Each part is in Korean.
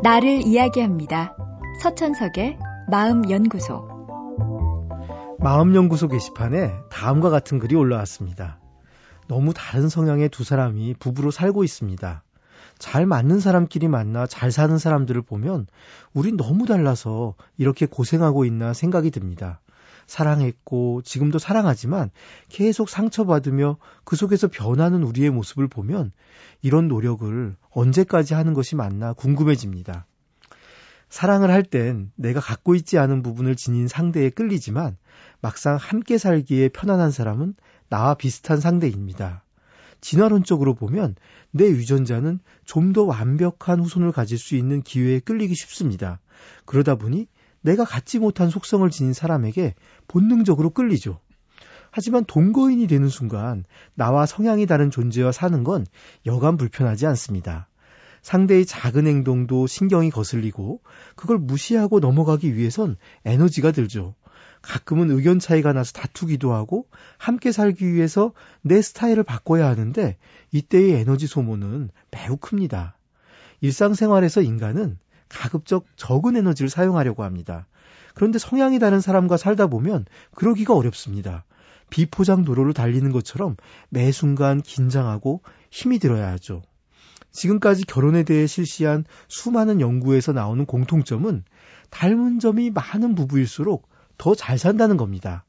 나를 이야기합니다. 서천석의 마음연구소. 마음연구소 게시판에 다음과 같은 글이 올라왔습니다. 너무 다른 성향의 두 사람이 부부로 살고 있습니다. 잘 맞는 사람끼리 만나 잘 사는 사람들을 보면 우린 너무 달라서 이렇게 고생하고 있나 생각이 듭니다. 사랑했고 지금도 사랑하지만 계속 상처받으며 그 속에서 변하는 우리의 모습을 보면 이런 노력을 언제까지 하는 것이 맞나 궁금해집니다. 사랑을 할 땐 내가 갖고 있지 않은 부분을 지닌 상대에 끌리지만 막상 함께 살기에 편안한 사람은 나와 비슷한 상대입니다. 진화론적으로 보면 내 유전자는 좀 더 완벽한 후손을 가질 수 있는 기회에 끌리기 쉽습니다. 그러다 보니 내가 갖지 못한 속성을 지닌 사람에게 본능적으로 끌리죠. 하지만 동거인이 되는 순간 나와 성향이 다른 존재와 사는 건 여간 불편하지 않습니다. 상대의 작은 행동도 신경이 거슬리고 그걸 무시하고 넘어가기 위해선 에너지가 들죠. 가끔은 의견 차이가 나서 다투기도 하고 함께 살기 위해서 내 스타일을 바꿔야 하는데 이때의 에너지 소모는 매우 큽니다. 일상생활에서 인간은 가급적 적은 에너지를 사용하려고 합니다. 그런데 성향이 다른 사람과 살다 보면 그러기가 어렵습니다. 비포장 도로를 달리는 것처럼 매 순간 긴장하고 힘이 들어야 하죠. 지금까지 결혼에 대해 실시한 수많은 연구에서 나오는 공통점은 닮은 점이 많은 부부일수록 더 잘 산다는 겁니다.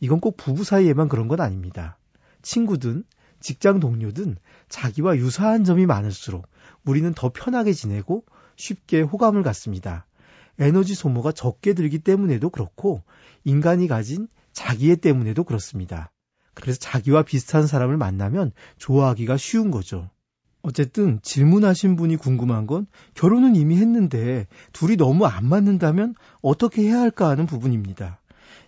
이건 꼭 부부 사이에만 그런 건 아닙니다. 친구든 직장 동료든 자기와 유사한 점이 많을수록 우리는 더 편하게 지내고 쉽게 호감을 갖습니다. 에너지 소모가 적게 들기 때문에도 그렇고 인간이 가진 자기애 때문에도 그렇습니다. 그래서 자기와 비슷한 사람을 만나면 좋아하기가 쉬운 거죠. 어쨌든 질문하신 분이 궁금한 건 결혼은 이미 했는데 둘이 너무 안 맞는다면 어떻게 해야 할까 하는 부분입니다.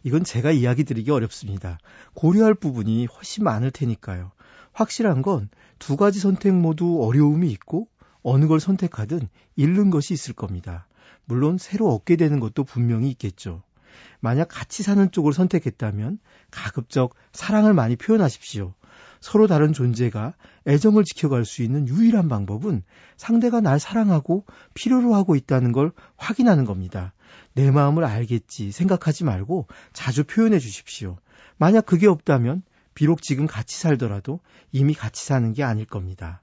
이건 제가 이야기 드리기 어렵습니다. 고려할 부분이 훨씬 많을 테니까요. 확실한 건 두 가지 선택 모두 어려움이 있고 어느 걸 선택하든 잃는 것이 있을 겁니다. 물론 새로 얻게 되는 것도 분명히 있겠죠. 만약 같이 사는 쪽을 선택했다면 가급적 사랑을 많이 표현하십시오. 서로 다른 존재가 애정을 지켜갈 수 있는 유일한 방법은 상대가 날 사랑하고 필요로 하고 있다는 걸 확인하는 겁니다. 내 마음을 알겠지 생각하지 말고 자주 표현해 주십시오. 만약 그게 없다면 비록 지금 같이 살더라도 이미 같이 사는 게 아닐 겁니다.